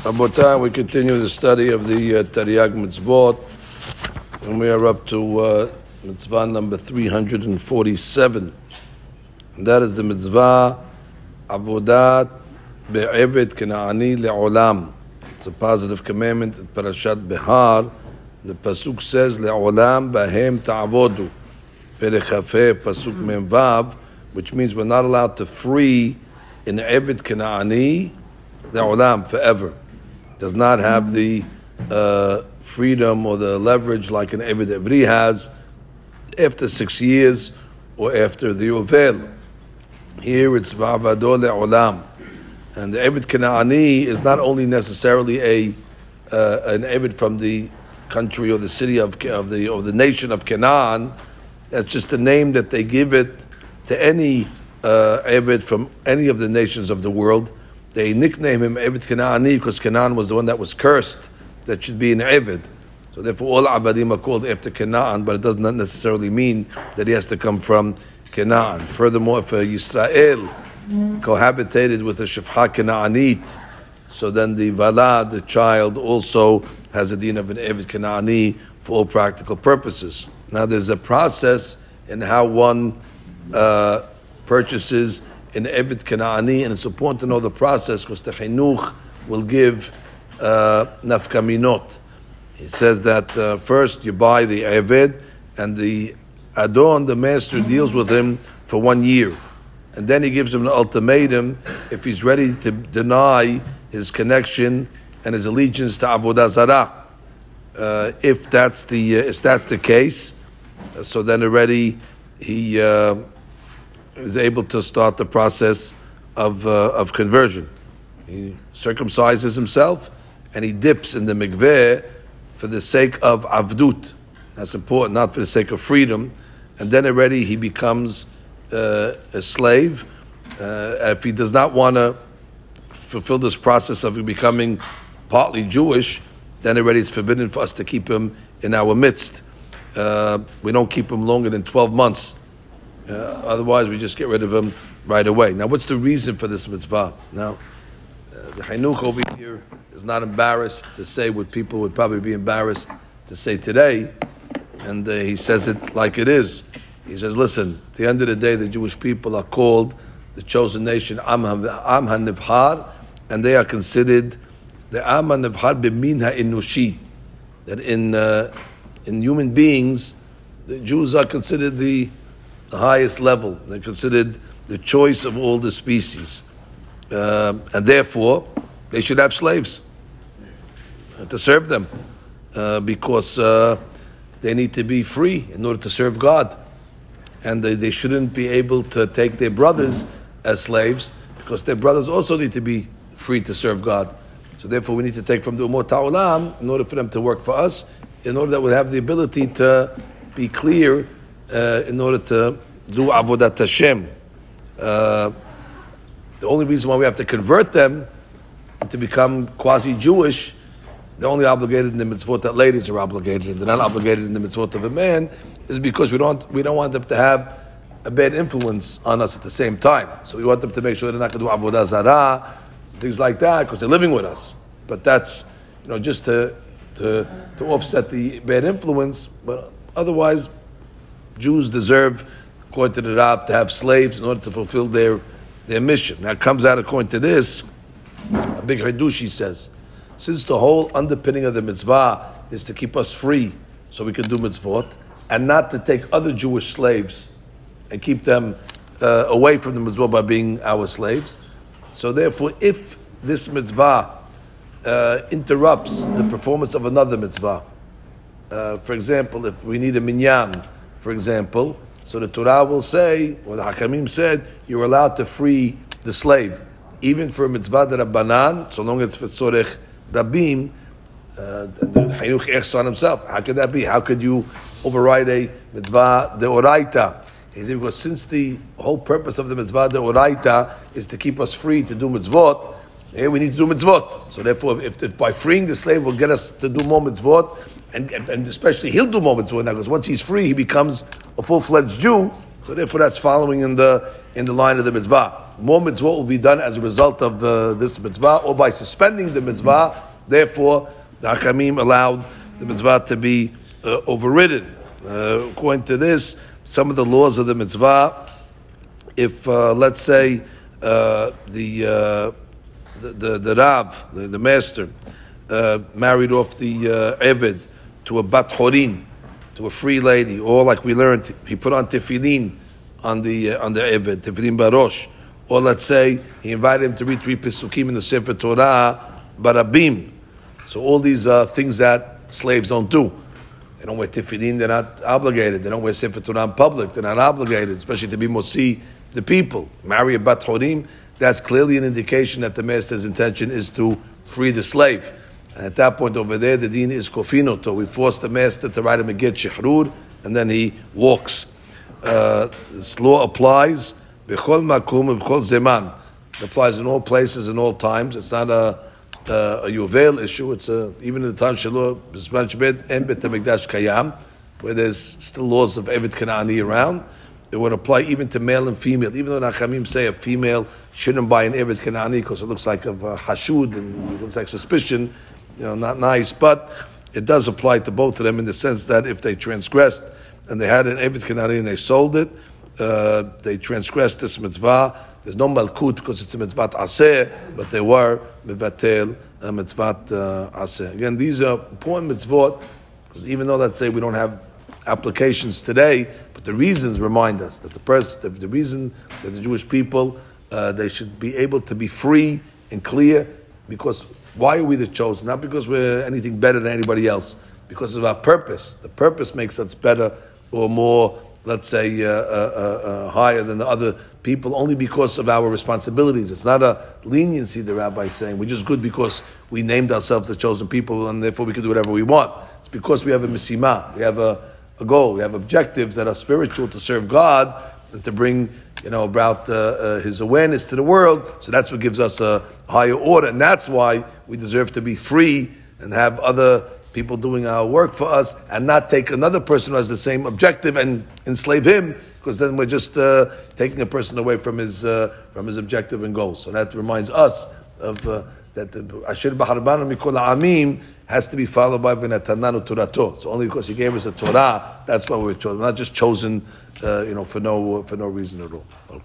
Rabotai, we continue the study of the uh, Tariag Mitzvot, and we are up to uh, mitzvah number 347. And that is the mitzvah Avodat Be'eved Kena'ani Le'olam. It's a positive commandment in Parashat Behar. The Pasuk says, Le'olam Bahem Ta'avodu. Perechafeh Pasuk Memvav, which means we're not allowed to free in Eved Kena'ani Le'olam, forever does not have the uh, freedom or the leverage like an Eved Evri has after six years or after the Yovel. Here it's Va'avado Olam. And the Eved Kana'ani is not only necessarily a uh, an Eved from the country or the city of, of the of the nation of Canaan. That's just a name that they give it to any uh, Eved from any of the nations of the world they nickname him Eved Kanaani because Canaan was the one that was cursed that should be an Eved. So therefore, all Abadim are called after Canaan, but it does not necessarily mean that he has to come from Canaan. Furthermore, if a Yisrael cohabitated with a Shifha Kanaanit, so then the Valad, the child, also has a deen of an Eved Kanaani for all practical purposes. Now, there's a process in how one uh, purchases in Ebed Kanaani, and it's important to know the process because the Chinuch will give uh, nafkaminot. He says that uh, first you buy the Eved, and the Adon, the master, deals with him for one year. And then he gives him an ultimatum if he's ready to deny his connection and his allegiance to Avodah Zarah. Uh, if that's the uh, if that's the case, so then already he uh, is able to start the process of, uh, of conversion. He circumcises himself and he dips in the mikveh for the sake of avdut. That's important, not for the sake of freedom. And then already he becomes uh, a slave. Uh, if he does not want to fulfill this process of becoming partly Jewish, then already it's forbidden for us to keep him in our midst. Uh, we don't keep him longer than 12 months uh, otherwise, we just get rid of them right away. Now, what's the reason for this mitzvah? Now, uh, the Chinuch over here is not embarrassed to say what people would probably be embarrassed to say today, and uh, he says it like it is. He says, listen, at the end of the day, the Jewish people are called the chosen nation, Am HaNivhar, and they are considered the Am HaNivhar B'min HaInushi, that in, uh, in human beings, the Jews are considered the the highest level. They're considered the choice of all the species. Uh, and therefore, they should have slaves to serve them uh, because uh, they need to be free in order to serve God. And they, they shouldn't be able to take their brothers as slaves because their brothers also need to be free to serve God. So therefore, we need to take from the Umot Ha'olam in order for them to work for us, in order that we have the ability to be clear uh, in order to do avodat Hashem. Uh, the only reason why we have to convert them to become quasi-Jewish, they're only obligated in the mitzvot that ladies are obligated, and they're not obligated in the mitzvot of a man, is because we don't we don't want them to have a bad influence on us at the same time. So we want them to make sure they're not going to do avodah zarah, things like that, because they're living with us. But that's you know just to to to offset the bad influence. But otherwise, Jews deserve, according to the Rab, to have slaves in order to fulfill their their mission. Now, comes out according to this. A big Hidushi says, since the whole underpinning of the mitzvah is to keep us free, so we can do mitzvot, and not to take other Jewish slaves and keep them uh, away from the mitzvah by being our slaves. So, therefore, if this mitzvah uh, interrupts the performance of another mitzvah, uh, for example, if we need a minyan for example, so the Torah will say, or the Hakamim said, you're allowed to free the slave, even for mitzvah rabbanan, so long as it's for tzorech rabim, uh, Echs on himself. How could that be? How could you override a mitzvah de oraita? He said, because since the whole purpose of the mitzvah de oraita is to keep us free to do mitzvot, here we need to do mitzvot. So therefore, if, if by freeing the slave will get us to do more mitzvot, and, and, especially he'll do moments when that because once he's free, he becomes a full fledged Jew. So therefore, that's following in the in the line of the mitzvah. more mitzvah will be done as a result of uh, this mitzvah, or by suspending the mitzvah. Therefore, the Hakamim allowed the mitzvah to be uh, overridden. Uh, according to this, some of the laws of the mitzvah, if uh, let's say uh, the, uh, the, the the Rav, the, the master, married off the uh, Eved to a Bat Horin, to a free lady, or like we learned, he put on tefillin on the uh, on the Eved, tefillin barosh, or let's say he invited him to read three Pesukim in the Sefer Torah, barabim. So all these are things that slaves don't do. They don't wear tefillin, they're not obligated. They don't wear Sefer Torah in public, they're not obligated, especially to be mosi the people. Marry a Bat Horin, that's clearly an indication that the master's intention is to free the slave. And at that point over there, the deen is kofinoto. We force the master to write him a get shehrur, and then he walks. Uh, this law applies b'chol makum b'chol zeman. It applies in all places and all times. It's not a uh, a Yuvel issue. It's a, even in the time Shalom, B'zman Shebet and Bet Kayam, where there's still laws of Evet Kanani around. It would apply even to male and female. Even though Nachamim say a female shouldn't buy an Evet Kanani because it looks like a hashud and it looks like suspicion, you know, not nice. But it does apply to both of them in the sense that if they transgressed and they had an Evet Kanani and they sold it, uh, they transgressed this mitzvah. There's no malkut because it's a mitzvah aseh, but they were mevatel a mitzvah uh, aseh. Again, these are important mitzvot. Even though let's say we don't have applications today, but the reasons remind us that the person, the reason that the Jewish people uh, they should be able to be free and clear because why are we the chosen? Not because we're anything better than anybody else, because of our purpose. The purpose makes us better or more let's say, uh, uh, uh, higher than the other people only because of our responsibilities. It's not a leniency, the rabbi is saying. We're just good because we named ourselves the chosen people and therefore we can do whatever we want. It's because we have a misima, we have a, a goal, we have objectives that are spiritual to serve God and to bring, you know, about uh, uh, His awareness to the world. So that's what gives us a higher order. And that's why we deserve to be free and have other people doing our work for us and not take another person who has the same objective and enslave him because then we're just uh, taking a person away from his uh, from his objective and goals. So that reminds us of uh, that Asher Baharbanu Mikol Amim has to be followed by V'natananu Torato. So only because he gave us a Torah, that's why we were chosen. We're not just chosen, uh, you know, for no for no reason at all. Okay.